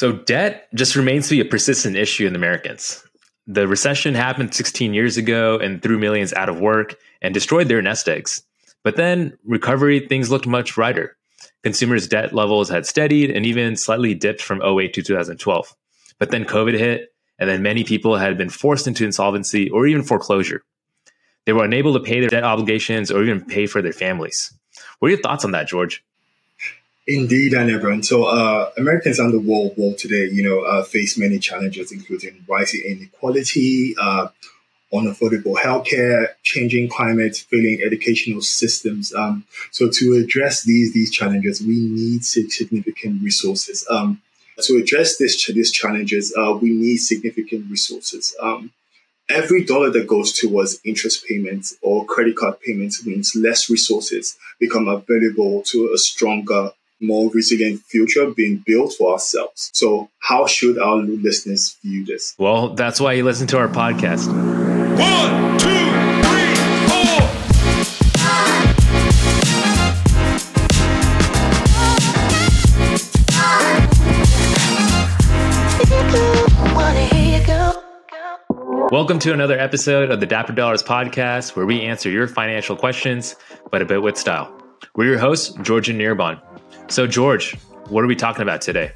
So, debt just remains to be a persistent issue in Americans. The recession happened 16 years ago and threw millions out of work and destroyed their nest eggs. But then, recovery, things looked much brighter. Consumers' debt levels had steadied and even slightly dipped from 08 to 2012. But then COVID hit, and then many people had been forced into insolvency or even foreclosure. They were unable to pay their debt obligations or even pay for their families. What are your thoughts on that, George? Indeed, and everyone. So, uh, Americans under World War today, you know, uh, face many challenges, including rising inequality, uh, unaffordable healthcare, changing climate, failing educational systems. Um, so, to address these these challenges, we need significant resources. Um, to address this these challenges, uh, we need significant resources. Um, every dollar that goes towards interest payments or credit card payments means less resources become available to a stronger more resilient future being built for ourselves. So, how should our listeners view this? Well, that's why you listen to our podcast. One, two, three, four. Welcome to another episode of the Dapper Dollars podcast, where we answer your financial questions, but a bit with style. We're your hosts, George and Anirban. So, George, what are we talking about today?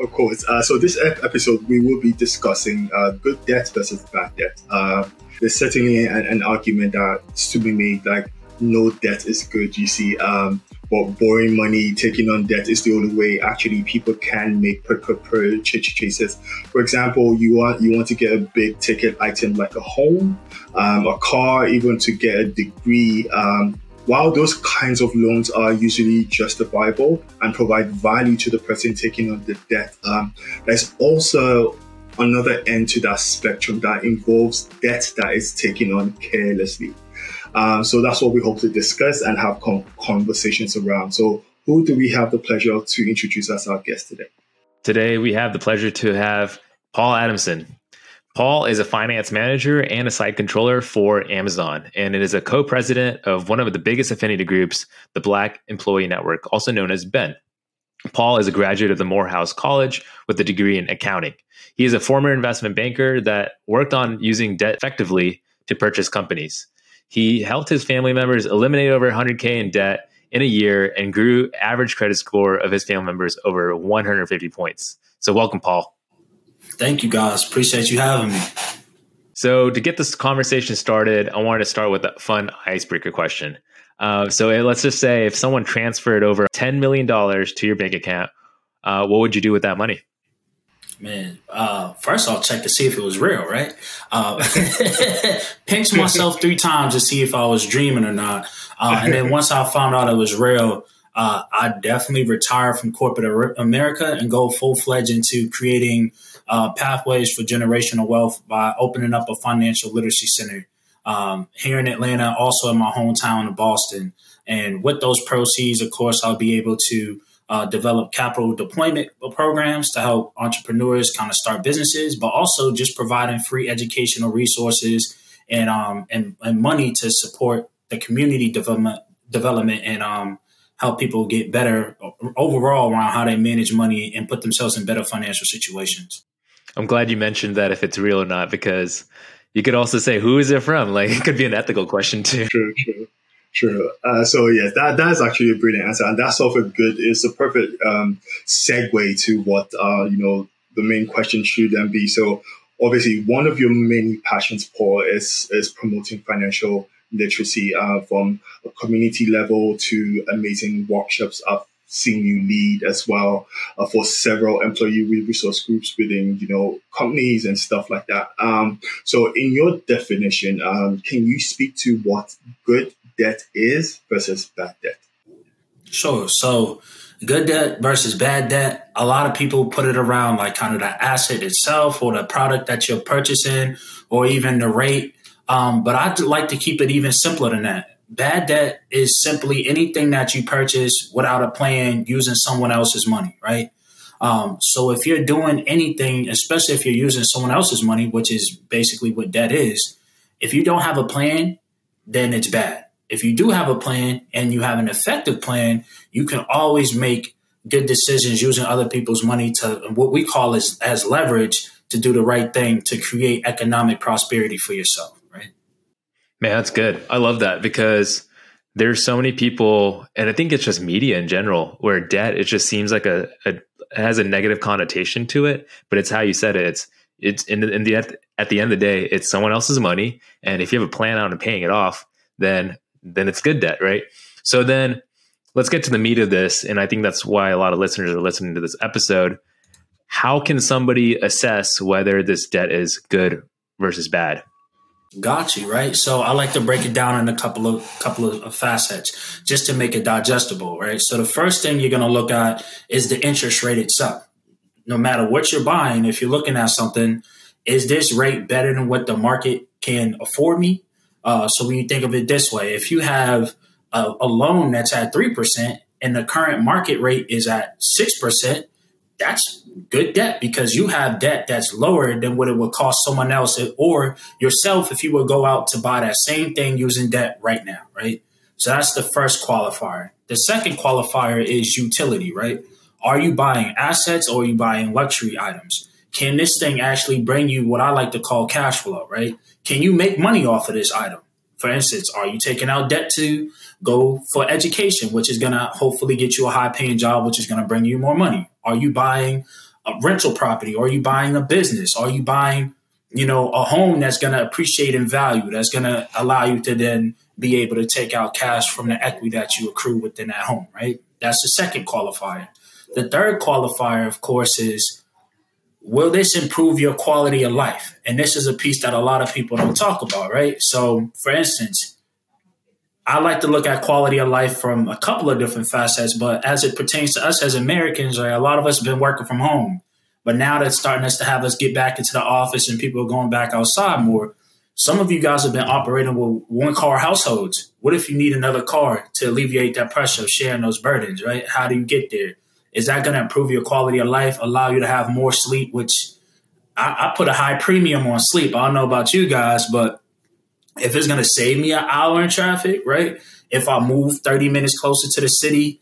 Of course. Uh, so, this episode, we will be discussing uh, good debt versus bad debt. Uh, there's certainly an, an, argument that's to be made like no debt is good. You see, um, but borrowing money, taking on debt is the only way actually people can make purchases. For example, you want you want to get a big ticket item like a home, um, a car, even to get a degree. Um, while those kinds of loans are usually justifiable and provide value to the person taking on the debt, um, there's also another end to that spectrum that involves debt that is taken on carelessly. Um, so that's what we hope to discuss and have conversations around. So, who do we have the pleasure to introduce as our guest today? Today, we have the pleasure to have Paul Adamson. Paul is a finance manager and a site controller for Amazon, and it is a co president of one of the biggest affinity groups, the Black Employee Network, also known as BEN. Paul is a graduate of the Morehouse College with a degree in accounting. He is a former investment banker that worked on using debt effectively to purchase companies. He helped his family members eliminate over 100K in debt in a year and grew average credit score of his family members over 150 points. So, welcome, Paul. Thank you, guys. Appreciate you having me. So, to get this conversation started, I wanted to start with a fun icebreaker question. Uh, so, eh, let's just say if someone transferred over $10 million to your bank account, uh, what would you do with that money? Man, uh, first I'll check to see if it was real, right? Uh, pinch myself three times to see if I was dreaming or not. Uh, and then once I found out it was real, uh, I definitely retire from corporate America and go full fledged into creating uh, pathways for generational wealth by opening up a financial literacy center um, here in Atlanta, also in my hometown of Boston. And with those proceeds, of course, I'll be able to uh, develop capital deployment programs to help entrepreneurs kind of start businesses, but also just providing free educational resources and um, and, and money to support the community development development and um, help people get better overall around how they manage money and put themselves in better financial situations. I'm glad you mentioned that if it's real or not, because you could also say, who is it from? Like, it could be an ethical question too. True, true, true. Uh, so, yes, that, that is actually a brilliant answer. And that's also good, it's a perfect um, segue to what, uh, you know, the main question should then be. So, obviously, one of your main passions, Paul, is, is promoting financial literacy uh, from a community level to amazing workshops. I've seen you lead as well uh, for several employee resource groups within you know companies and stuff like that. Um, so, in your definition, um, can you speak to what good debt is versus bad debt? Sure. So, good debt versus bad debt. A lot of people put it around like kind of the asset itself or the product that you're purchasing or even the rate. Um, but I'd like to keep it even simpler than that bad debt is simply anything that you purchase without a plan using someone else's money, right? Um, so if you're doing anything, especially if you're using someone else's money, which is basically what debt is, if you don't have a plan, then it's bad. If you do have a plan and you have an effective plan, you can always make good decisions using other people's money to what we call as, as leverage to do the right thing to create economic prosperity for yourself? Man, that's good. I love that because there's so many people, and I think it's just media in general, where debt it just seems like a, a has a negative connotation to it, but it's how you said it. It's it's in the, in the at the end of the day, it's someone else's money, and if you have a plan on paying it off, then then it's good debt, right? So then let's get to the meat of this, and I think that's why a lot of listeners are listening to this episode how can somebody assess whether this debt is good versus bad? Got you right. So I like to break it down in a couple of couple of facets just to make it digestible, right? So the first thing you're going to look at is the interest rate itself. No matter what you're buying, if you're looking at something, is this rate better than what the market can afford me? Uh, so when you think of it this way, if you have a, a loan that's at three percent and the current market rate is at six percent, that's good debt because you have debt that's lower than what it would cost someone else or yourself if you would go out to buy that same thing using debt right now, right? So that's the first qualifier. The second qualifier is utility, right? Are you buying assets or are you buying luxury items? Can this thing actually bring you what I like to call cash flow, right? Can you make money off of this item? For instance, are you taking out debt to go for education, which is going to hopefully get you a high paying job, which is going to bring you more money? Are you buying a rental property? Are you buying a business? Are you buying, you know, a home that's going to appreciate in value, that's going to allow you to then be able to take out cash from the equity that you accrue within that home, right? That's the second qualifier. The third qualifier, of course, is will this improve your quality of life? And this is a piece that a lot of people don't talk about, right? So, for instance, I like to look at quality of life from a couple of different facets, but as it pertains to us as Americans, right, a lot of us have been working from home. But now that's starting us to have us get back into the office and people are going back outside more. Some of you guys have been operating with one car households. What if you need another car to alleviate that pressure of sharing those burdens, right? How do you get there? Is that going to improve your quality of life, allow you to have more sleep, which I, I put a high premium on sleep. I don't know about you guys, but if it's going to save me an hour in traffic, right? If I move 30 minutes closer to the city,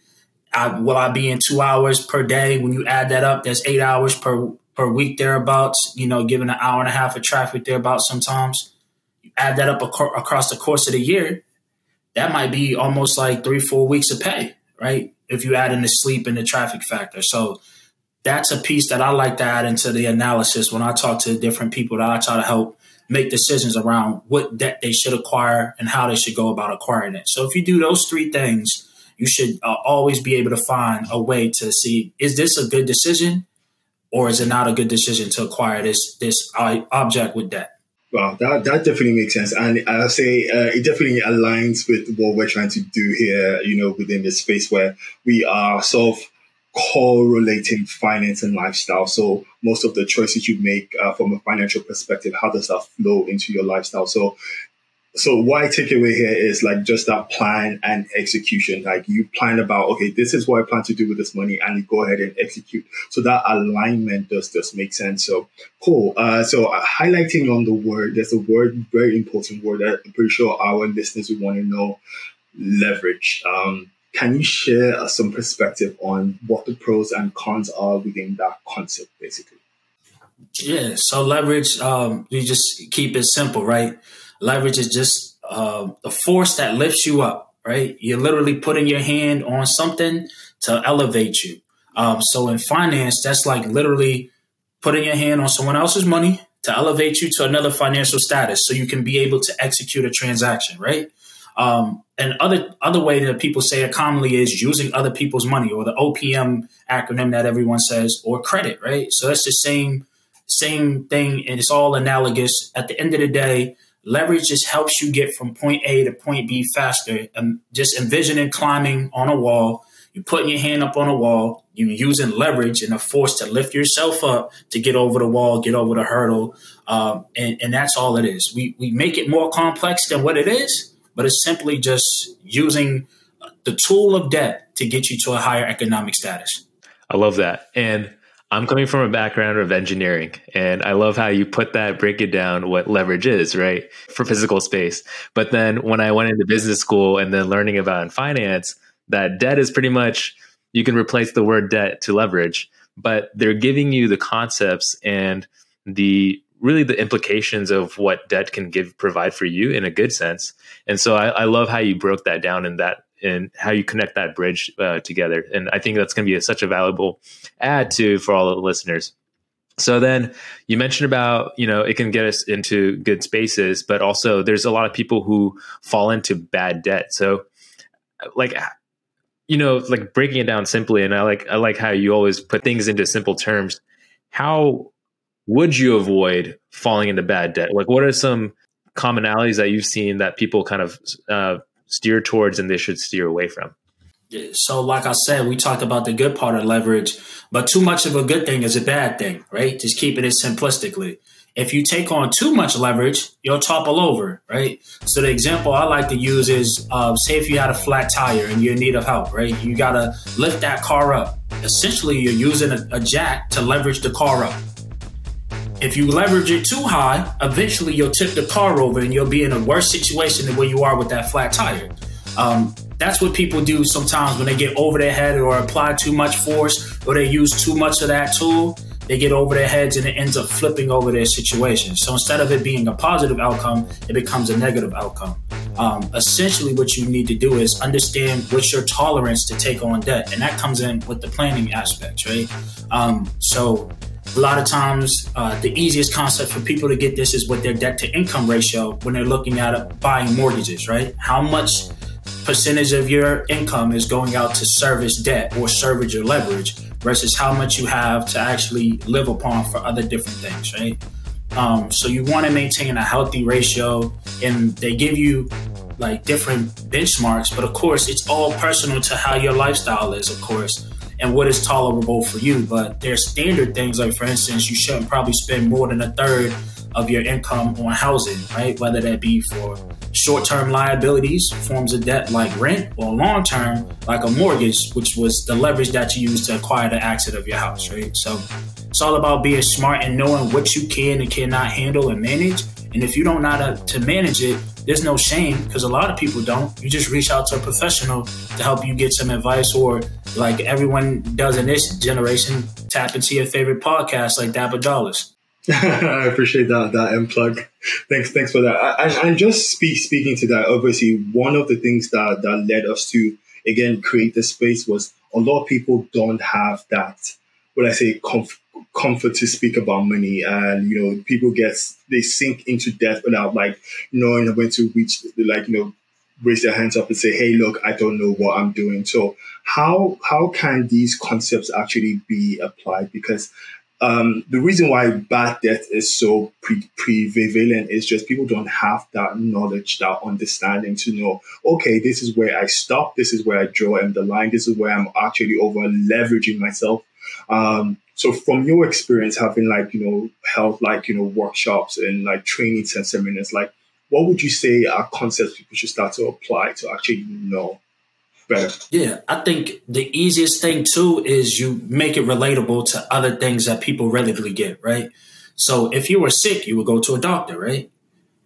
I, will I be in two hours per day? When you add that up, that's eight hours per per week thereabouts. You know, given an hour and a half of traffic thereabouts. Sometimes you add that up ac- across the course of the year, that might be almost like three four weeks of pay, right? if you add in the sleep and the traffic factor. So that's a piece that I like to add into the analysis when I talk to different people that I try to help make decisions around what debt they should acquire and how they should go about acquiring it. So if you do those three things, you should uh, always be able to find a way to see is this a good decision or is it not a good decision to acquire this this object with debt. Wow, that, that definitely makes sense. And I'll say uh, it definitely aligns with what we're trying to do here, you know, within this space where we are sort of correlating finance and lifestyle. So most of the choices you make uh, from a financial perspective, how does that flow into your lifestyle? So so what I take away here is like just that plan and execution. Like you plan about, okay, this is what I plan to do with this money and you go ahead and execute. So that alignment does just make sense. So cool. Uh, so uh, highlighting on the word, there's a word, very important word that I'm pretty sure our listeners would want to know, leverage. Um, can you share uh, some perspective on what the pros and cons are within that concept, basically? Yeah. So leverage, um, you just keep it simple, right? Leverage is just uh, force that lifts you up, right? You're literally putting your hand on something to elevate you. Um, so in finance, that's like literally putting your hand on someone else's money to elevate you to another financial status so you can be able to execute a transaction, right? Um, and other other way that people say it commonly is using other people's money or the OPM acronym that everyone says or credit, right? So that's the same same thing and it's all analogous. At the end of the day, Leverage just helps you get from point A to point B faster. And just envisioning climbing on a wall, you putting your hand up on a wall, you using leverage and a force to lift yourself up to get over the wall, get over the hurdle, um, and, and that's all it is. We we make it more complex than what it is, but it's simply just using the tool of debt to get you to a higher economic status. I love that, and I'm coming from a background of engineering, and I love how you put that, break it down, what leverage is, right, for physical space. But then when I went into business school and then learning about finance, that debt is pretty much you can replace the word debt to leverage, but they're giving you the concepts and the really the implications of what debt can give provide for you in a good sense. And so I, I love how you broke that down in that and how you connect that bridge uh, together. And I think that's going to be a, such a valuable add to for all the listeners. So then you mentioned about, you know, it can get us into good spaces, but also there's a lot of people who fall into bad debt. So like you know, like breaking it down simply and I like I like how you always put things into simple terms. How would you avoid falling into bad debt? Like what are some commonalities that you've seen that people kind of uh, steer towards and they should steer away from? So, like I said, we talked about the good part of leverage, but too much of a good thing is a bad thing, right? Just keeping it simplistically. If you take on too much leverage, you'll topple over, right? So, the example I like to use is uh, say if you had a flat tire and you're in need of help, right? You got to lift that car up. Essentially, you're using a, a jack to leverage the car up. If you leverage it too high, eventually you'll tip the car over and you'll be in a worse situation than where you are with that flat tire. Um, that's what people do sometimes when they get over their head or apply too much force or they use too much of that tool. They get over their heads and it ends up flipping over their situation. So instead of it being a positive outcome, it becomes a negative outcome. Um, essentially, what you need to do is understand what's your tolerance to take on debt, and that comes in with the planning aspect, right? Um, so a lot of times uh, the easiest concept for people to get this is what their debt to income ratio when they're looking at buying mortgages right how much percentage of your income is going out to service debt or service your leverage versus how much you have to actually live upon for other different things, right? Um, so you want to maintain a healthy ratio, and they give you like different benchmarks, but of course, it's all personal to how your lifestyle is, of course, and what is tolerable for you. But there's standard things, like for instance, you shouldn't probably spend more than a third of your income on housing, right? Whether that be for short term liabilities, forms of debt like rent, or long term, like a mortgage, which was the leverage that you use to acquire the asset of your house, right? So it's all about being smart and knowing what you can and cannot handle and manage. And if you don't know how to, manage it, there's no shame because a lot of people don't. You just reach out to a professional to help you get some advice, or like everyone does in this generation, tap into your favorite podcast like Dapper Dollars. I appreciate that that end plug. Thanks, thanks for that. And, just speak, speaking to that, obviously, one of the things that that led us to again create the space was a lot of people don't have that. What I say, comf- comfort to speak about money, and you know, people get they sink into debt without like knowing when to reach, like you know, raise their hands up and say, "Hey, look, I don't know what I'm doing." So, how how can these concepts actually be applied? Because um, the reason why bad debt is so pre- prevalent is just people don't have that knowledge, that understanding to know, okay, this is where I stop, this is where I draw and the line, this is where I'm actually over leveraging myself. Um, so from your experience having like, you know, held like, you know, workshops and like trainings and seminars, like what would you say are concepts people should start to apply to actually know better. Yeah, I think the easiest thing too is you make it relatable to other things that people readily get, right? So if you were sick, you would go to a doctor, right?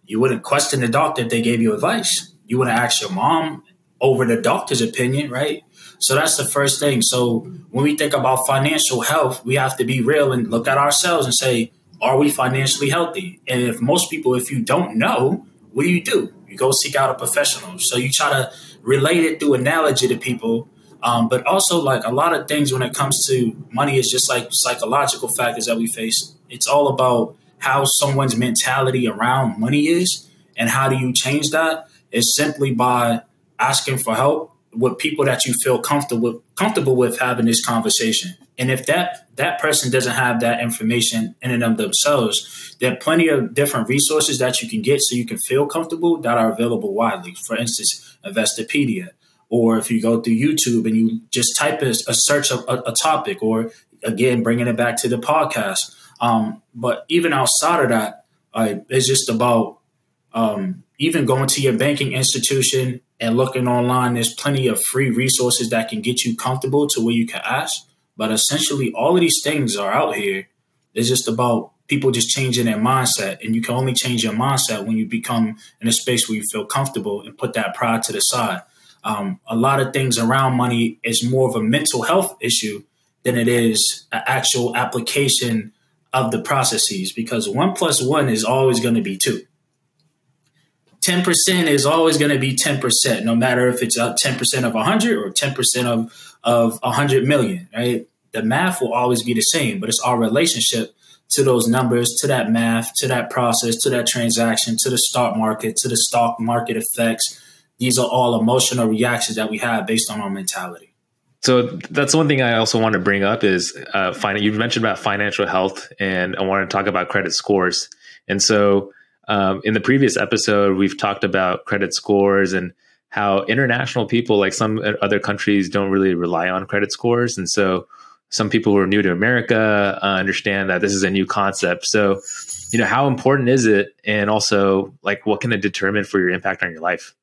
You wouldn't question the doctor if they gave you advice. You wouldn't ask your mom over the doctor's opinion, right? So that's the first thing. So when we think about financial health, we have to be real and look at ourselves and say, are we financially healthy? And if most people, if you don't know, what do you do? You go seek out a professional. So you try to relate it through analogy to people. Um, but also, like a lot of things when it comes to money, is just like psychological factors that we face. It's all about how someone's mentality around money is, and how do you change that? Is simply by asking for help with people that you feel comfortable comfortable with having this conversation. And if that that person doesn't have that information in and of themselves, there are plenty of different resources that you can get so you can feel comfortable that are available widely. For instance, Investopedia, or if you go through YouTube and you just type a, a search of a, a, topic, or again bringing it back to the podcast. Um, but even outside of that, uh, it's just about um, even going to your banking institution and looking online. There's plenty of free resources that can get you comfortable to where you can ask. But essentially, all of these things are out here. It's just about people just changing their mindset. And you can only change your mindset when you become in a space where you feel comfortable and put that pride to the side. Um, a lot of things around money is more of a mental health issue than it is an actual application of the processes because one plus one is always going to be two. 10% is always going to be 10%, no matter if it's 10% of 100 or 10% of, of 100 million, right? The math will always be the same, but it's our relationship to those numbers, to that math, to that process, to that transaction, to the stock market, to the stock market effects. These are all emotional reactions that we have based on our mentality. So that's one thing I also want to bring up is uh, fin- you mentioned about financial health, and I want to talk about credit scores. And so um, in the previous episode, we've talked about credit scores and how international people, like some other countries, don't really rely on credit scores. And so some people who are new to America uh, understand that this is a new concept. So, you know, how important is it? And also, like, what can it determine for your impact on your life?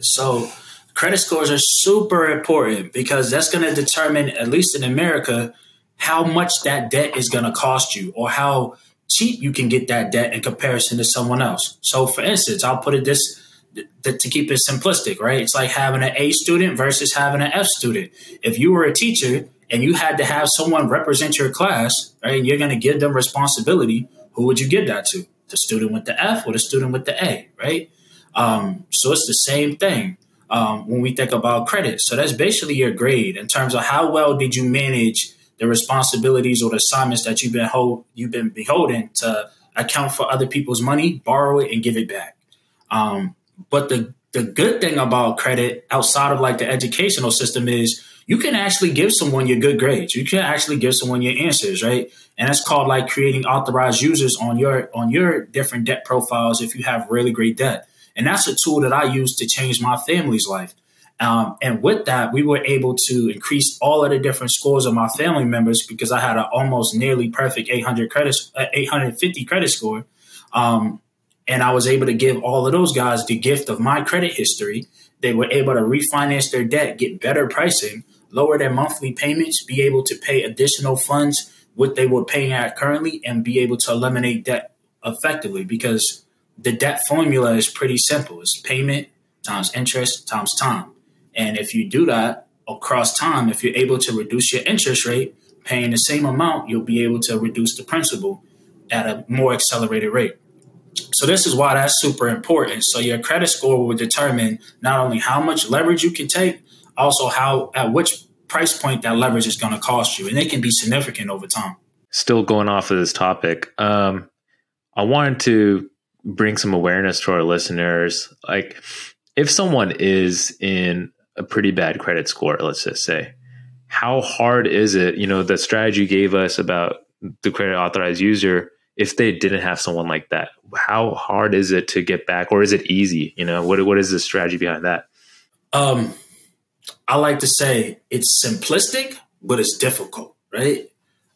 So, credit scores are super important because that's going to determine, at least in America, how much that debt is going to cost you or how cheap you can get that debt in comparison to someone else. So, for instance, I'll put it this to, to keep it simplistic, right? It's like having an A student versus having an F student. If you were a teacher and you had to have someone represent your class, right, and you're going to give them responsibility, who would you give that to? The student with the F or the student with the A, right? Um, so it's the same thing um, when we think about credit. So that's basically your grade in terms of how well did you manage the responsibilities or the assignments that you've been hold, you've been beholden to account for other people's money, borrow it, and give it back. Um, but the the good thing about credit outside of like the educational system is you can actually give someone your good grades. You can actually give someone your answers, right? And that's called like creating authorized users on your on your different debt profiles if you have really great debt. And that's a tool that I use to change my family's life. Um, and with that, we were able to increase all of the different scores of my family members because I had an almost nearly perfect 800 credit, uh, 850 credit score. Um, and I was able to give all of those guys the gift of my credit history. They were able to refinance their debt, get better pricing, lower their monthly payments, be able to pay additional funds what they were paying at currently, and be able to eliminate debt effectively because the debt formula is pretty simple. It's payment times interest times time. And if you do that across time, if you're able to reduce your interest rate, paying the same amount, you'll be able to reduce the principal at a more accelerated rate. So this is why that's super important. So your credit score will determine not only how much leverage you can take, also how at which price point that leverage is going to cost you, and it can be significant over time. Still going off of this topic, um, I wanted to bring some awareness to our listeners. Like, if someone is in a pretty bad credit score, let's just say, how hard is it? You know, the strategy gave us about the credit authorized user. If they didn't have someone like that, how hard is it to get back, or is it easy? You know, what what is the strategy behind that? Um, I like to say it's simplistic, but it's difficult, right?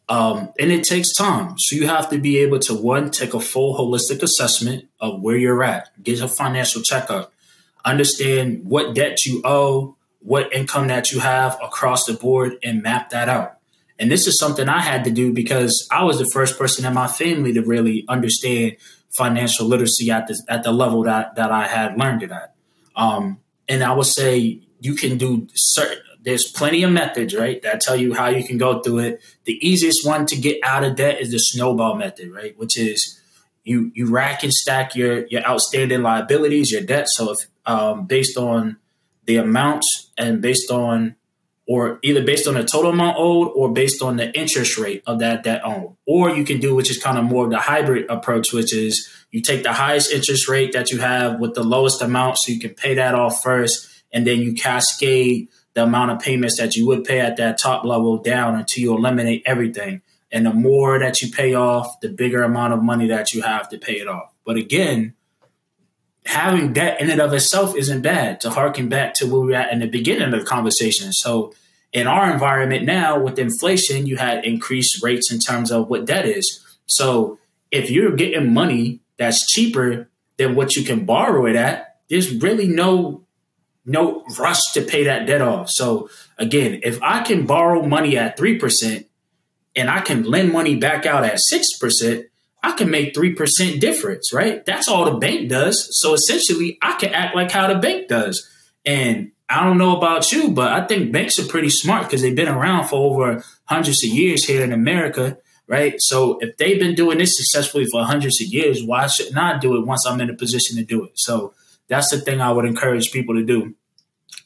Um, and it takes time. So you have to be able to one take a full holistic assessment of where you're at, get a financial checkup, understand what debt you owe, what income that you have across the board, and map that out. And this is something I had to do because I was the first person in my family to really understand financial literacy at the at the level that that I had learned it at. Um, and I would say you can do certain. There's plenty of methods, right, that tell you how you can go through it. The easiest one to get out of debt is the snowball method, right, which is you you rack and stack your your outstanding liabilities, your debt. So if um, based on the amounts and based on or either based on the total amount owed or based on the interest rate of that debt owed. Or you can do which is kind of more of the hybrid approach, which is you take the highest interest rate that you have with the lowest amount so you can pay that off first, and then you cascade the amount of payments that you would pay at that top level down until you eliminate everything. And the more that you pay off, the bigger amount of money that you have to pay it off. But again, having debt in and of itself isn't bad to harken back to where we were at in the beginning of the conversation. So in our environment now with inflation, you had increased rates in terms of what debt is. So if you're getting money that's cheaper than what you can borrow it at, there's really no no rush to pay that debt off. So again, if I can borrow money at 3% and I can lend money back out at 6%, I can make 3% difference, right? That's all the bank does. So essentially, I can act like how the bank does. And I don't know about you, but I think banks are pretty smart because they've been around for over hundreds of years here in America, right? So if they've been doing this successfully for hundreds of years, why should not do it once I'm in a position to do it? So that's the thing I would encourage people to do.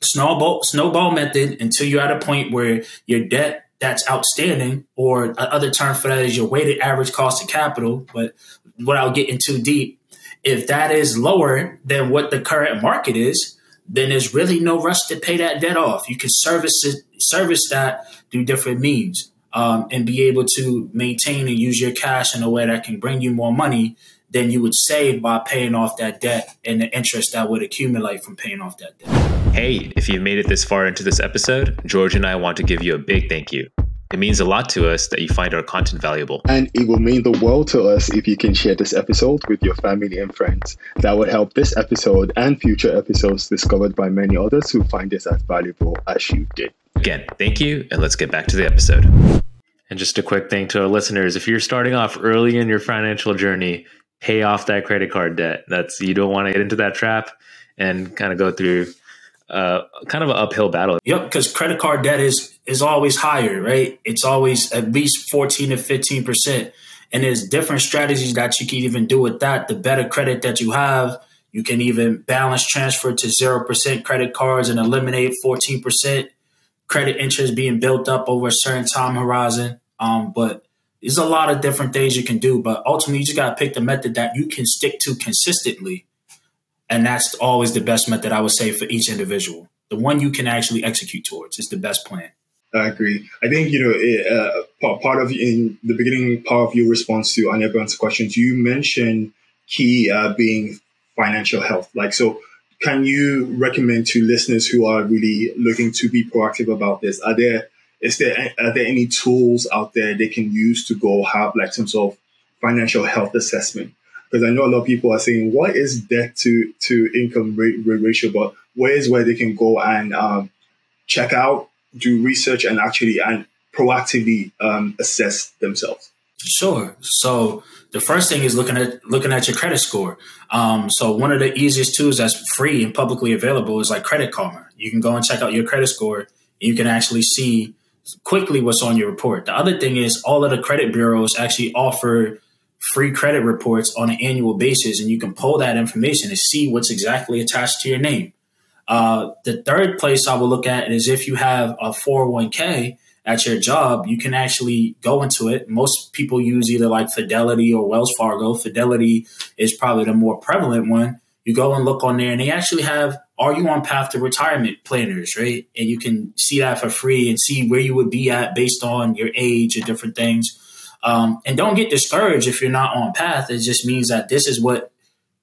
Snowball snowball method until you're at a point where your debt that's outstanding, or another term for that is your weighted average cost of capital. But without getting too deep, if that is lower than what the current market is, then there's really no rush to pay that debt off. You can service it, service that through different means, um, and be able to maintain and use your cash in a way that can bring you more money than you would save by paying off that debt and the interest that would accumulate from paying off that debt. Hey, if you've made it this far into this episode, George and I want to give you a big thank you. It means a lot to us that you find our content valuable. And it will mean the world to us if you can share this episode with your family and friends. That would help this episode and future episodes discovered by many others who find this as valuable as you did. Again, thank you, and let's get back to the episode. And just a quick thing to our listeners if you're starting off early in your financial journey, pay off that credit card debt. That's you don't want to get into that trap and kind of go through uh, kind of an uphill battle. Yep, because credit card debt is is always higher, right? It's always at least fourteen to fifteen percent, and there's different strategies that you can even do with that. The better credit that you have, you can even balance transfer to zero percent credit cards and eliminate fourteen percent credit interest being built up over a certain time horizon. Um, but there's a lot of different things you can do, but ultimately you just got to pick the method that you can stick to consistently and that's always the best method I would say for each individual. The one you can actually execute towards is the best plan. I agree. I think you know it, uh, part of in the beginning part of your response to everyone's questions, you mentioned key uh, being financial health. Like so, can you recommend to listeners who are really looking to be proactive about this? Are there is there are there any tools out there they can use to go have like some sort of financial health assessment? Because I know a lot of people are saying, what is debt to, to income ratio? But where is where they can go and um, check out, do research, and actually and proactively um, assess themselves? Sure. So the first thing is looking at looking at your credit score. Um, so one of the easiest tools that's free and publicly available is like Credit Karma. You can go and check out your credit score, you can actually see quickly what's on your report. The other thing is all of the credit bureaus actually offer free credit reports on an annual basis, and you can pull that information and see what's exactly attached to your name. Uh, the third place I will look at is if you have a 401k at your job, you can actually go into it. Most people use either like Fidelity or Wells Fargo. Fidelity is probably the more prevalent one. You go and look on there, and they actually have are you on path to retirement planners, right? And you can see that for free and see where you would be at based on your age and different things. Um, and don't get discouraged if you're not on path. It just means that this is what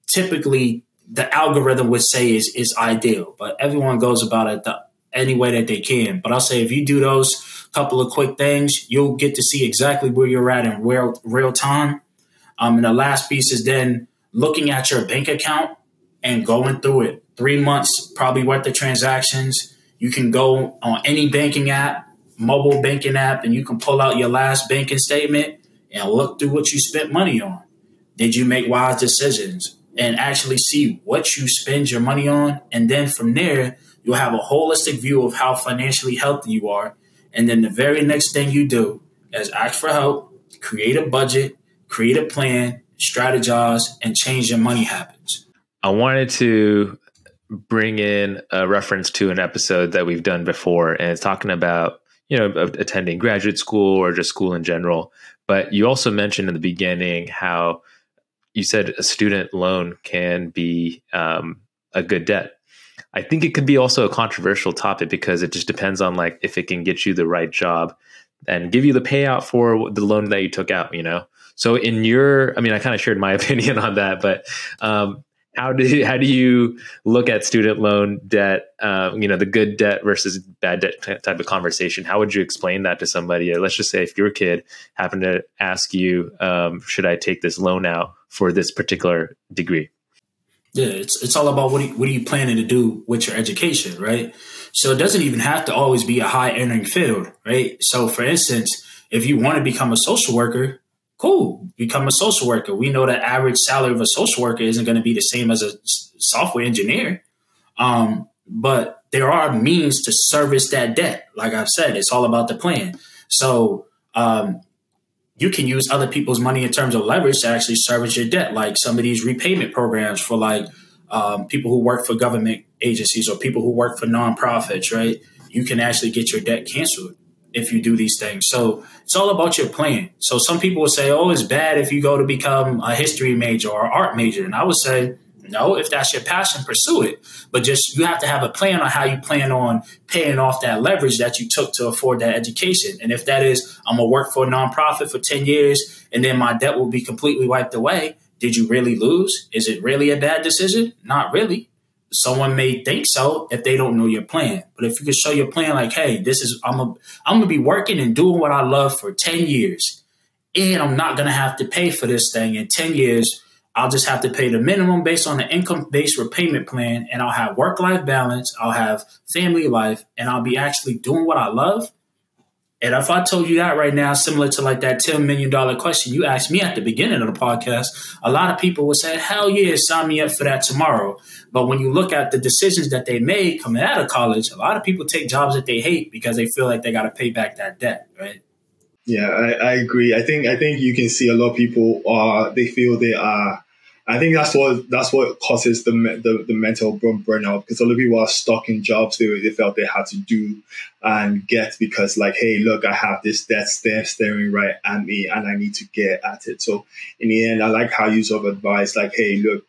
typically the algorithm would say is is ideal. But everyone goes about it the, any way that they can. But I'll say if you do those couple of quick things, you'll get to see exactly where you're at in real real time. Um, and the last piece is then looking at your bank account and going through it. Three months probably worth of transactions. You can go on any banking app mobile banking app and you can pull out your last banking statement and look through what you spent money on. Did you make wise decisions? And actually see what you spend your money on. And then from there, you'll have a holistic view of how financially healthy you are. And then the very next thing you do is ask for help, create a budget, create a plan, strategize, and change your money habits. I wanted to bring in a reference to an episode that we've done before, and it's talking about you know, attending graduate school or just school in general. But you also mentioned in the beginning how you said a student loan can be um, a good debt. I think it could be also a controversial topic because it just depends on like if it can get you the right job and give you the payout for the loan that you took out. You know, so in your, I mean, I kind of shared my opinion on that, but um, how do how do you look at student loan debt? Um, you know, the good debt versus bad debt type of conversation. How would you explain that to somebody? Let's just say if your kid happened to ask you, um, "Should I take this loan out for this particular degree?" Yeah, it's it's all about what you, what are you planning to do with your education, right? So it doesn't even have to always be a high earning field, right? So, for instance, if you want to become a social worker, cool, become a social worker. We know the average salary of a social worker isn't going to be the same as a software engineer. Um, but there are means to service that debt. Like I've said, it's all about the plan. So um, you can use other people's money in terms of leverage to actually service your debt, like some of these repayment programs for like um, people who work for government agencies or people who work for nonprofits, right? You can actually get your debt canceled if you do these things. So it's all about your plan. So some people will say, oh, it's bad if you go to become a history major or art major. And I would say, no, if that's your passion, pursue it. But just you have to have a plan on how you plan on paying off that leverage that you took to afford that education. And if that is, I'm gonna work for a nonprofit for 10 years and then my debt will be completely wiped away. Did you really lose? Is it really a bad decision? Not really someone may think so if they don't know your plan. But if you can show your plan, like, hey, this is I'm a I'm gonna be working and doing what I love for 10 years. And I'm not gonna have to pay for this thing in 10 years. I'll just have to pay the minimum based on the income based repayment plan, and I'll have work life balance, I'll have family life, and I'll be actually doing what I love and if I told you that right now, similar to like that $10 million question you asked me at the beginning of the podcast, a lot of people would say, hell yeah, sign me up for that tomorrow. But when you look at the decisions that they made coming out of college, a lot of people take jobs that they hate because they feel like they got to pay back that debt, right? Yeah, I, I, agree. I think I think you can see a lot of people uh they feel they are I think that's what that's what causes the the, the mental burnout because a lot of people are stuck in jobs they, they felt they had to do and get because like hey look I have this debt stare staring right at me and I need to get at it so in the end I like how you sort of advise like hey look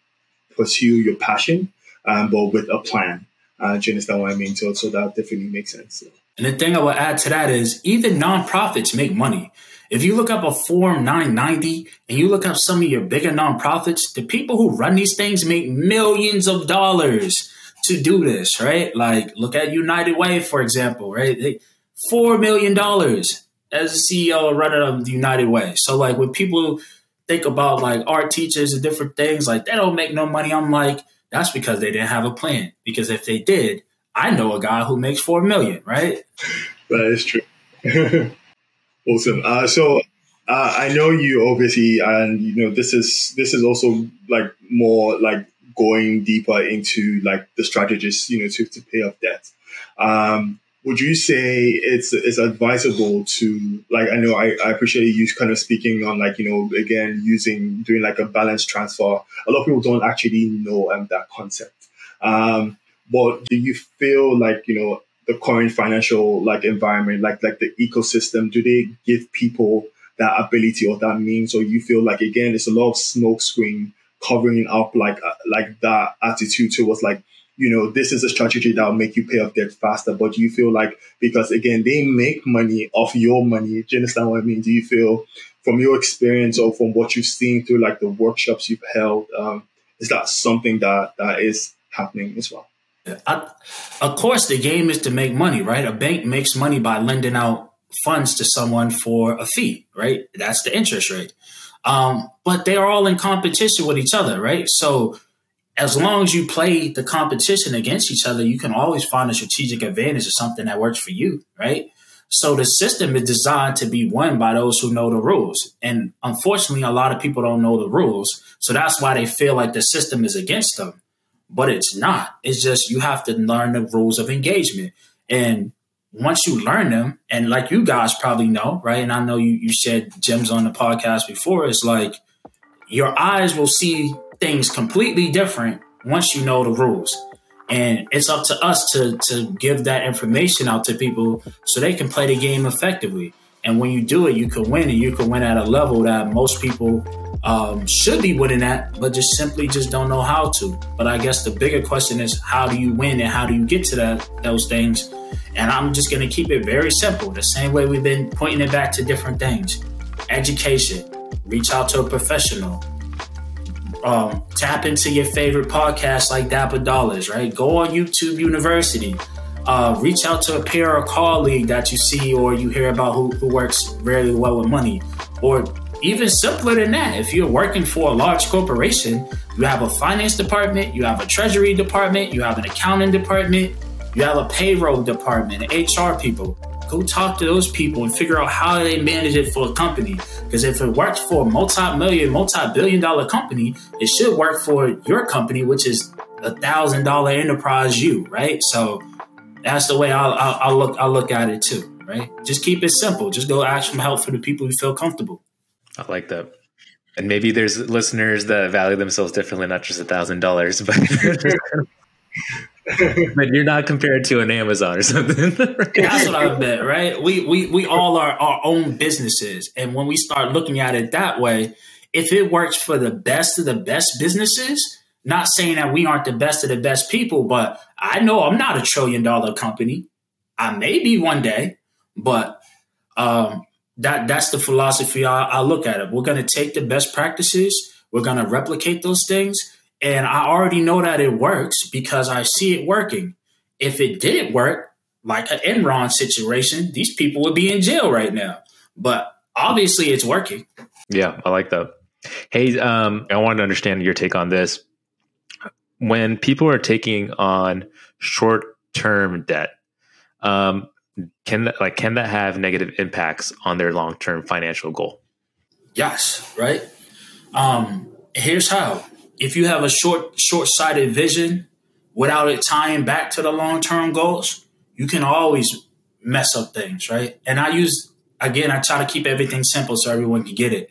pursue your passion um, but with a plan uh, do you understand what I mean so so that definitely makes sense. And the thing I would add to that is even nonprofits make money. If you look up a Form 990 and you look up some of your bigger nonprofits, the people who run these things make millions of dollars to do this, right? Like, look at United Way, for example, right? They, $4 million as a CEO running of the United Way. So, like, when people think about like art teachers and different things, like, they don't make no money, I'm like, that's because they didn't have a plan. Because if they did, I know a guy who makes 4 million, right? That is true. Awesome. Uh, so uh, I know you obviously, and you know this is this is also like more like going deeper into like the strategies, you know, to, to pay off debt. Um, would you say it's it's advisable to like I know I, I appreciate you kind of speaking on like you know again using doing like a balance transfer. A lot of people don't actually know um, that concept. Um, but do you feel like you know the current financial like environment, like like the ecosystem? Do they give people that ability or that means, or you feel like again it's a lot of smoke screen covering up like uh, like that attitude towards like you know this is a strategy that will make you pay off debt faster. But do you feel like because again they make money off your money? Do you understand what I mean? Do you feel from your experience or from what you've seen through like the workshops you've held, um, is that something that that is happening as well? I, of course, the game is to make money, right? A bank makes money by lending out funds to someone for a fee, right? That's the interest rate. Um, but they are all in competition with each other, right? So as long as you play the competition against each other, you can always find a strategic advantage or something that works for you, right? So the system is designed to be won by those who know the rules. And unfortunately, a lot of people don't know the rules. So that's why they feel like the system is against them but it's not. It's just you have to learn the rules of engagement. And once you learn them, and like you guys probably know, right? And I know you, you said gems on the podcast before, it's like your eyes will see things completely different once you know the rules. And it's up to us to to give that information out to people so they can play the game effectively. And when you do it, you can win, and you can win at a level that most people um, should be winning at, but just simply just don't know how to. But I guess the bigger question is how do you win and how do you get to that those things? And I'm just to keep it very simple, the same way we've been pointing it back to different things. Education, reach out to a professional. Um, tap into your favorite podcast like Dapper Dollars, right? Go on YouTube University. Uh, reach out to a peer or colleague that you see or you hear about who, who works very well with money. Or even simpler than that, if you're working for a large corporation, you have a finance department, you have a treasury department, you have an accounting department, you have a payroll department, HR people. Go talk to those people and figure out how they manage it for a company. Because if it works for a multi-million, multi-billion dollar company, it should work for your company, which is a thousand dollar enterprise you, right? So that's the way I'll, I'll, I'll look I'll look at it too, right? Just keep it simple. Just go ask for help for the people who feel comfortable. I like that. And maybe there's listeners that value themselves differently, not just a thousand dollars, but but you're not compared to an Amazon or something. That's what I bet, right? We we we all are our own businesses, and when we start looking at it that way, if it works for the best of the best businesses, not saying that we aren't the best of the best people, but I know I'm not a trillion dollar company. I may be one day, but um, that that's the philosophy I, I look at it. We're going to take the best practices, we're going to replicate those things, and I already know that it works because I see it working. If it didn't work, like an Enron situation, these people would be in jail right now. But obviously, it's working. Yeah, I like that. Hey, um, I wanted to understand your take on this. When people are taking on short-term debt, um, can that, like can that have negative impacts on their long-term financial goal? Yes, right. Um, here's how: if you have a short, short-sighted vision without it tying back to the long-term goals, you can always mess up things, right? And I use again, I try to keep everything simple so everyone can get it.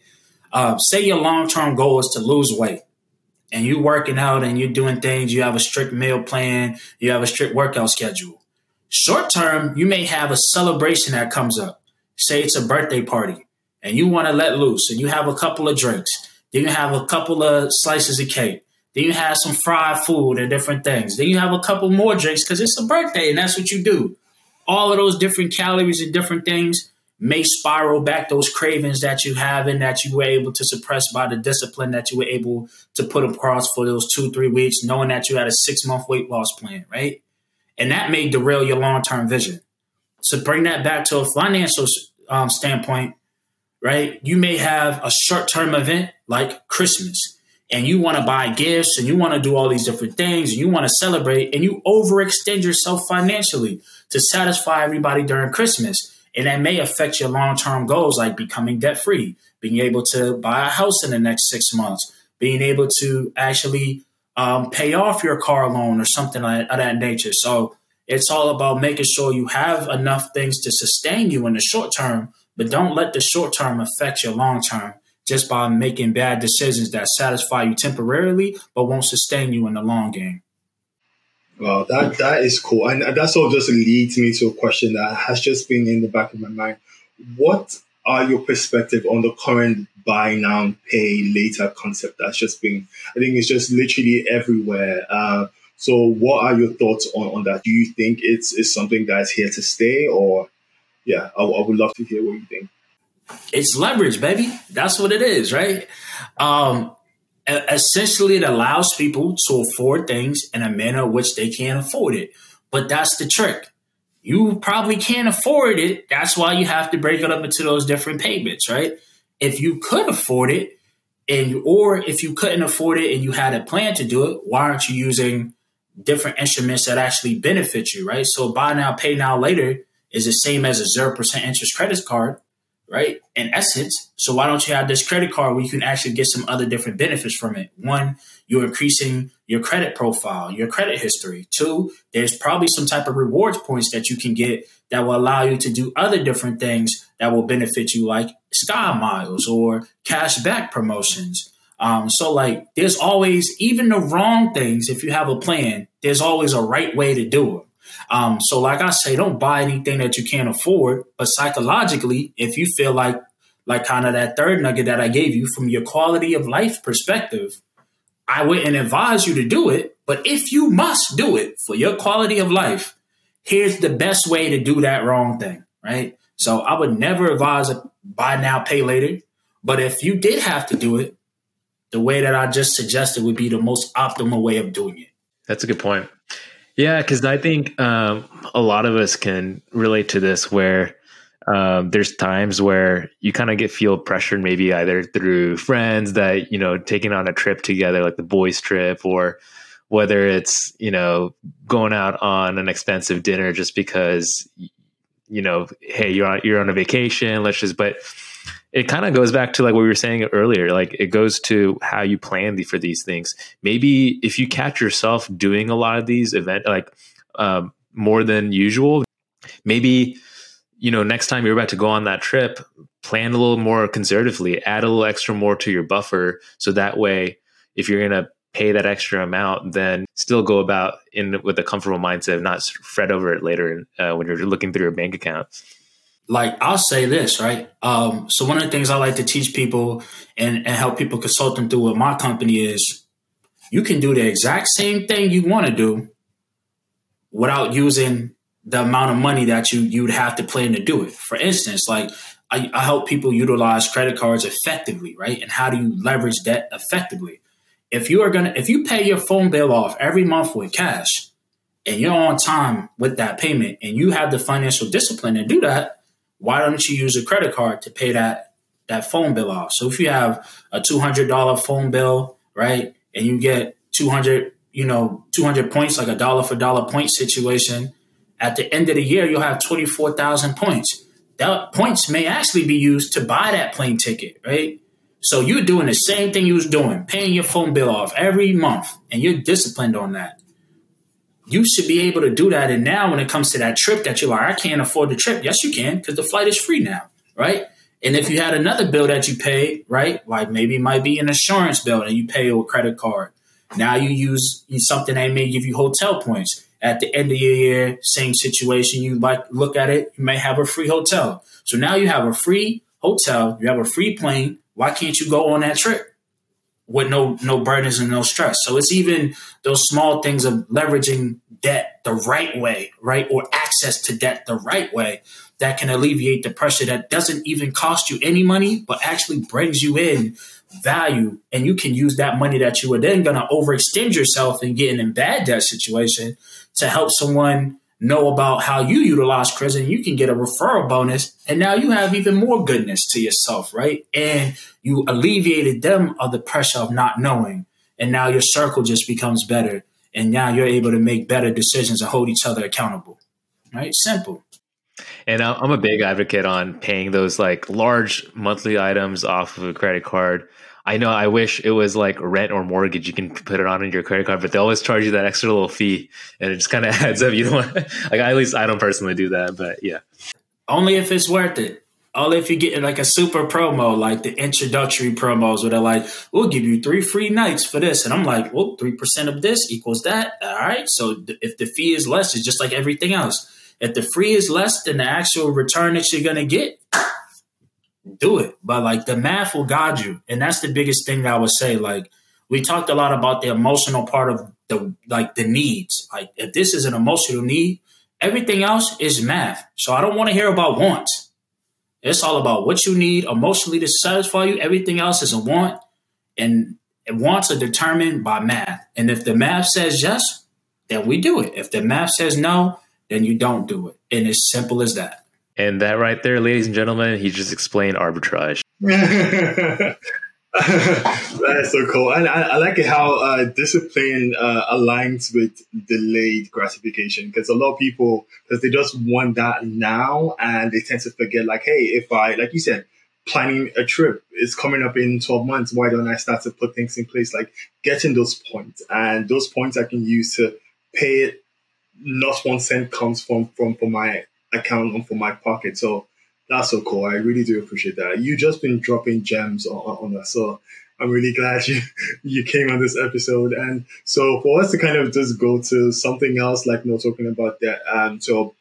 Uh, say your long-term goal is to lose weight and you're working out and you're doing things, you have a strict meal plan, you have a strict workout schedule. Short term, you may have a celebration that comes up. Say it's a birthday party and you want to let loose and you have a couple of drinks. Then you have a couple of slices of cake. Then you have some fried food and different things. Then you have a couple more drinks because it's a birthday and that's what you do. All of those different calories and different things may spiral back those cravings that you have and that you were able to suppress by the discipline that you were able to put across for those two, three weeks, knowing that you had a six month weight loss plan, right? And that may derail your long term vision. So bring that back to a financial um, standpoint, right? You may have a short term event like Christmas and you want to buy gifts and you want to do all these different things and you want to celebrate and you overextend yourself financially to satisfy everybody during Christmas and that may affect your long term goals, like becoming debt free, being able to buy a house in the next six months, being able to actually um, pay off your car loan or something of that nature. So it's all about making sure you have enough things to sustain you in the short term, but don't let the short term affect your long term just by making bad decisions that satisfy you temporarily but won't sustain you in the long game. Well, that that is cool, and that sort of just leads me to a question that has just been in the back of my mind. What are your perspective on the current buy now, pay later concept that's just been? I think it's just literally everywhere. Uh, so, what are your thoughts on, on that? Do you think it's is something that's here to stay, or yeah, I, I would love to hear what you think. It's leverage, baby. That's what it is, right? Um, essentially it allows people to afford things in a manner which they can't afford it. But that's the trick. You probably can't afford it. That's why you have to break it up into those different payments, right? If you could afford it, and or if you couldn't afford it and you had a plan to do it, why aren't you using different instruments that actually benefit you, right? So buy now, pay now later is the same as a zero percent interest credit card right? In essence. So why don't you have this credit card where you can actually get some other different benefits from it? One, you're increasing your credit profile, your credit history. Two, there's probably some type of rewards points that you can get that will allow you to do other different things that will benefit you, like sky miles or cash back promotions. Um, so like there's always even the wrong things if you have a plan there's always a right way to do it um, so, like I say, don't buy anything that you can't afford. But psychologically, if you feel like, like kind of that third nugget that I gave you from your quality of life perspective, I wouldn't advise you to do it. But if you must do it for your quality of life, here's the best way to do that wrong thing, right? So I would never advise a buy now, pay later. But if you did have to do it, the way that I just suggested would be the most optimal way of doing it. That's a good point. Yeah, because I think um, a lot of us can relate to this where um, there's times where you kind of get feel pressured, maybe either through friends that, you know, taking on a trip together, like the boys' trip, or whether it's, you know, going out on an expensive dinner just because, you know, hey, you're on, you're on a vacation, let's just, but it kind of goes back to like what we were saying earlier. Like it goes to how you plan the, for these things. Maybe if you catch yourself doing a lot of these event like um, more than usual, maybe you know next time you're about to go on that trip, plan a little more conservatively, add a little extra more to your buffer, so that way if you're gonna pay that extra amount, then still go about in with a comfortable mindset not fret over it later uh, when you're looking through your bank account like I'll say this, right? Um, so one of the things I like to teach people and, and help people consult them through with my company is you can do the exact same thing you want to do without using the amount of money that you you'd have to plan to do it. For instance, like I, I help people utilize credit cards effectively, right? And how do you leverage debt effectively? If you are gonna if you pay your phone bill off every month with cash and you're on time with that payment and you have the financial discipline to do that, why don't you use a credit card to pay that that phone bill off? So if you have a two hundred dollar phone bill, right, and you get two hundred, you know, two hundred points, like a dollar for dollar point situation, at the end of the year you'll have twenty four thousand points. That points may actually be used to buy that plane ticket, right? So you're doing the same thing you was doing, paying your phone bill off every month, and you're disciplined on that you should be able to do that. And now, when it comes to that trip that you're like, I can't afford the trip. Yes, you can because the flight is free now, right? And if you had another bill that you paid, right, like maybe it might be an insurance bill and you pay with credit card. Now you use something that may give you hotel points. At the end of your year, same situation. You might look at it, you may have a free hotel. So now you have a free hotel, you have a free plane. Why can't you go on that trip? with no no burdens and no stress. So it's even those small things of leveraging debt the right way, right, or access to debt the right way that can alleviate the pressure that doesn't even cost you any money, but actually brings you in value, and you can use that money that you were then going to overextend yourself and get in a bad debt situation to help someone know about how you utilize prison, you can get a referral bonus. And now you have even more goodness to yourself, right? And you alleviated them of the pressure of not knowing. And now your circle just becomes better. And now you're able to make better decisions and hold each other accountable. Right? Simple. And I'm a big advocate on paying those like large monthly items off of a credit card I know I wish it was like rent or mortgage. You can put it on in your credit card, but they always charge you that extra little fee and it just kind of adds up. You don't want, like, at least I don't personally do that, but yeah. Only if it's worth it. Only if you get like a super promo, like the introductory promos where they're like, we'll give you three free nights for this. And I'm like, well, 3% of this equals that. All right. So th- if the fee is less, it's just like everything else. If the free is less than the actual return that you're going to get, do it. But like the math will guide you. And that's the biggest thing I would say. Like we talked a lot about the emotional part of the like the needs. Like if this is an emotional need, everything else is math. So I don't want to hear about wants. It's all about what you need emotionally to satisfy you. Everything else is a want. And wants are determined by math. And if the math says yes, then we do it. If the math says no, then you don't do it. And it's simple as that. And that right there, ladies and gentlemen, he just explained arbitrage. That's so cool. And I, I like how uh, discipline uh, aligns with delayed gratification because a lot of people, because they just want that now and they tend to forget, like, hey, if I, like you said, planning a trip is coming up in 12 months, why don't I start to put things in place? Like getting those points and those points I can use to pay it. Not one cent comes from, from, from my account on for my pocket. So that's so cool. I really do appreciate that. You just been dropping gems on, on us. So I'm really glad you you came on this episode. And so for us to kind of just go to something else, like know, talking about that. Um, so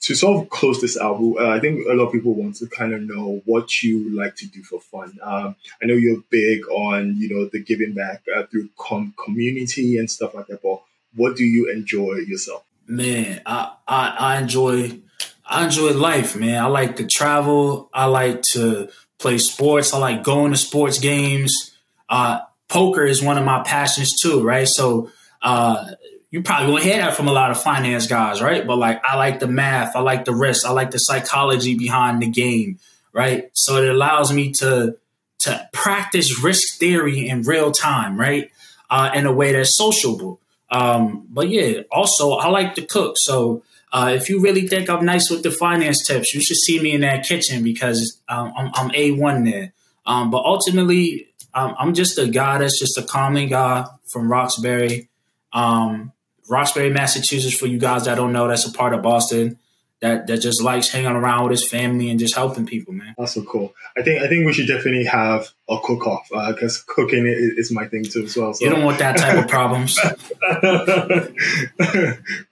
to sort of close this out, uh, I think a lot of people want to kind of know what you like to do for fun. Um, I know you're big on you know the giving back uh, through com- community and stuff like that. But what do you enjoy yourself? Man, I, I, I enjoy I enjoy life, man. I like to travel. I like to play sports. I like going to sports games. Uh, poker is one of my passions too, right? So uh, you probably won't hear that from a lot of finance guys, right? But like, I like the math. I like the risk. I like the psychology behind the game, right? So it allows me to to practice risk theory in real time, right? Uh, in a way that's sociable. Um, but yeah, also I like to cook. So Uh, if you really think I'm nice with the finance tips, you should see me in that kitchen because um, I'm, I'm A1 there. Um, but ultimately, um, I'm just a guy that's just a common guy from Roxbury, um, Roxbury, Massachusetts. For you guys that don't know, that's a part of Boston that that just likes hanging around with his family and just helping people, man. That's so cool. I think I think we should definitely have a cook off because uh, cooking is, is, my thing too as well. So. You don't want that type of problems.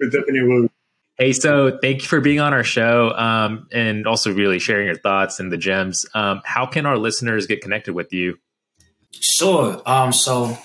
we definitely will. Hey, so thank you for being on our show um, and also really sharing your thoughts and the gems. Um, how can our listeners get connected with you? Sure. Um, so,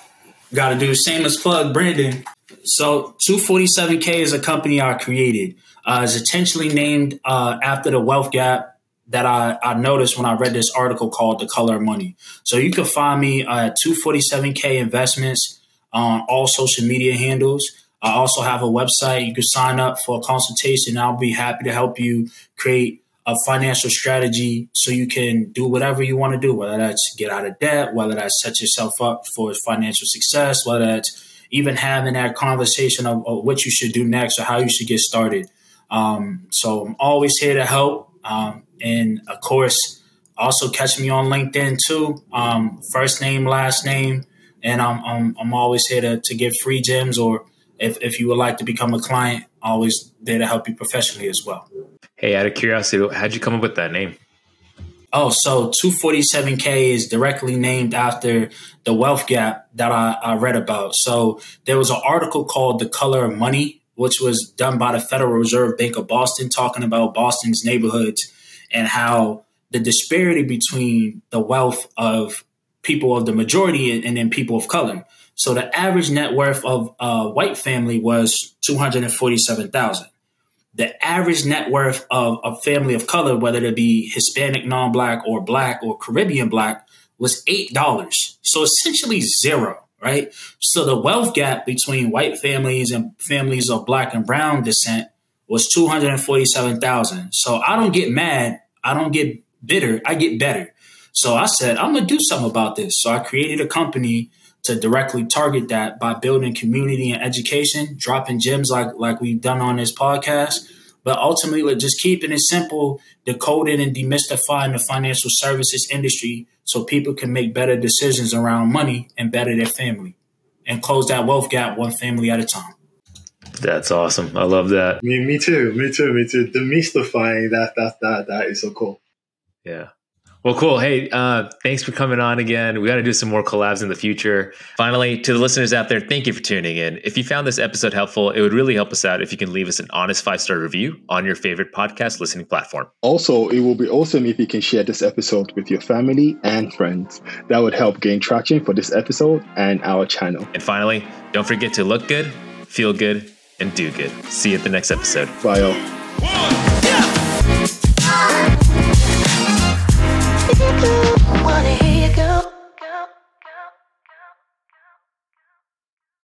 got to do as plug Brandon. So, 247K is a company I created. Uh, is intentionally named uh, after the wealth gap that I, I, noticed when I read this article called The Color of Money. So, you can find me at 247K Investments on all social media handles. I also have a website. You can sign up for a consultation. I'll be happy to help you create a financial strategy so you can do whatever you want to do, whether that's get out of debt, whether that's set yourself up for financial success, whether that's even having that conversation of, of what you should do next or how you should get started. Um, so I'm always here to help. Um, and of course, also catch me on LinkedIn too. Um, first name, last name. And I'm, I'm, I'm always here to, to give free gems or if, if you would like to become a client, always there to help you professionally as well. Hey, out of curiosity, how'd you come up with that name? Oh, so 247K is directly named after the wealth gap that I, I read about. So there was an article called The Color of Money, which was done by the Federal Reserve Bank of Boston, talking about Boston's neighborhoods and how the disparity between the wealth of people of the majority and then people of color. So the average net worth of a white family was 247,000. The average net worth of a family of color, whether it be Hispanic, non-black, or black or Caribbean black, was eight dollars. So essentially zero, right? So the wealth gap between white families and families of black and brown descent was 247,000. So I don't get mad. I don't get bitter. I get better. So I said, I'm to do something about this. So I created a company to directly target that by building community and education, dropping gems like like we've done on this podcast. But ultimately, just keeping it simple, decoding and demystifying the financial services industry so people can make better decisions around money and better their family and close that wealth gap one family at a time. That's awesome. I love that. Me, me too. Me too. Me too. Demystifying that that that that is so cool. Yeah. Well, cool. Hey, uh, thanks for coming on again. We got to do some more collabs in the future. Finally, to the listeners out there, thank you for tuning in. If you found this episode helpful, it would really help us out if you can leave us an honest five star review on your favorite podcast listening platform. Also, it will be awesome if you can share this episode with your family and friends. That would help gain traction for this episode and our channel. And finally, don't forget to look good, feel good, and do good. See you at the next episode. Bye, all. you.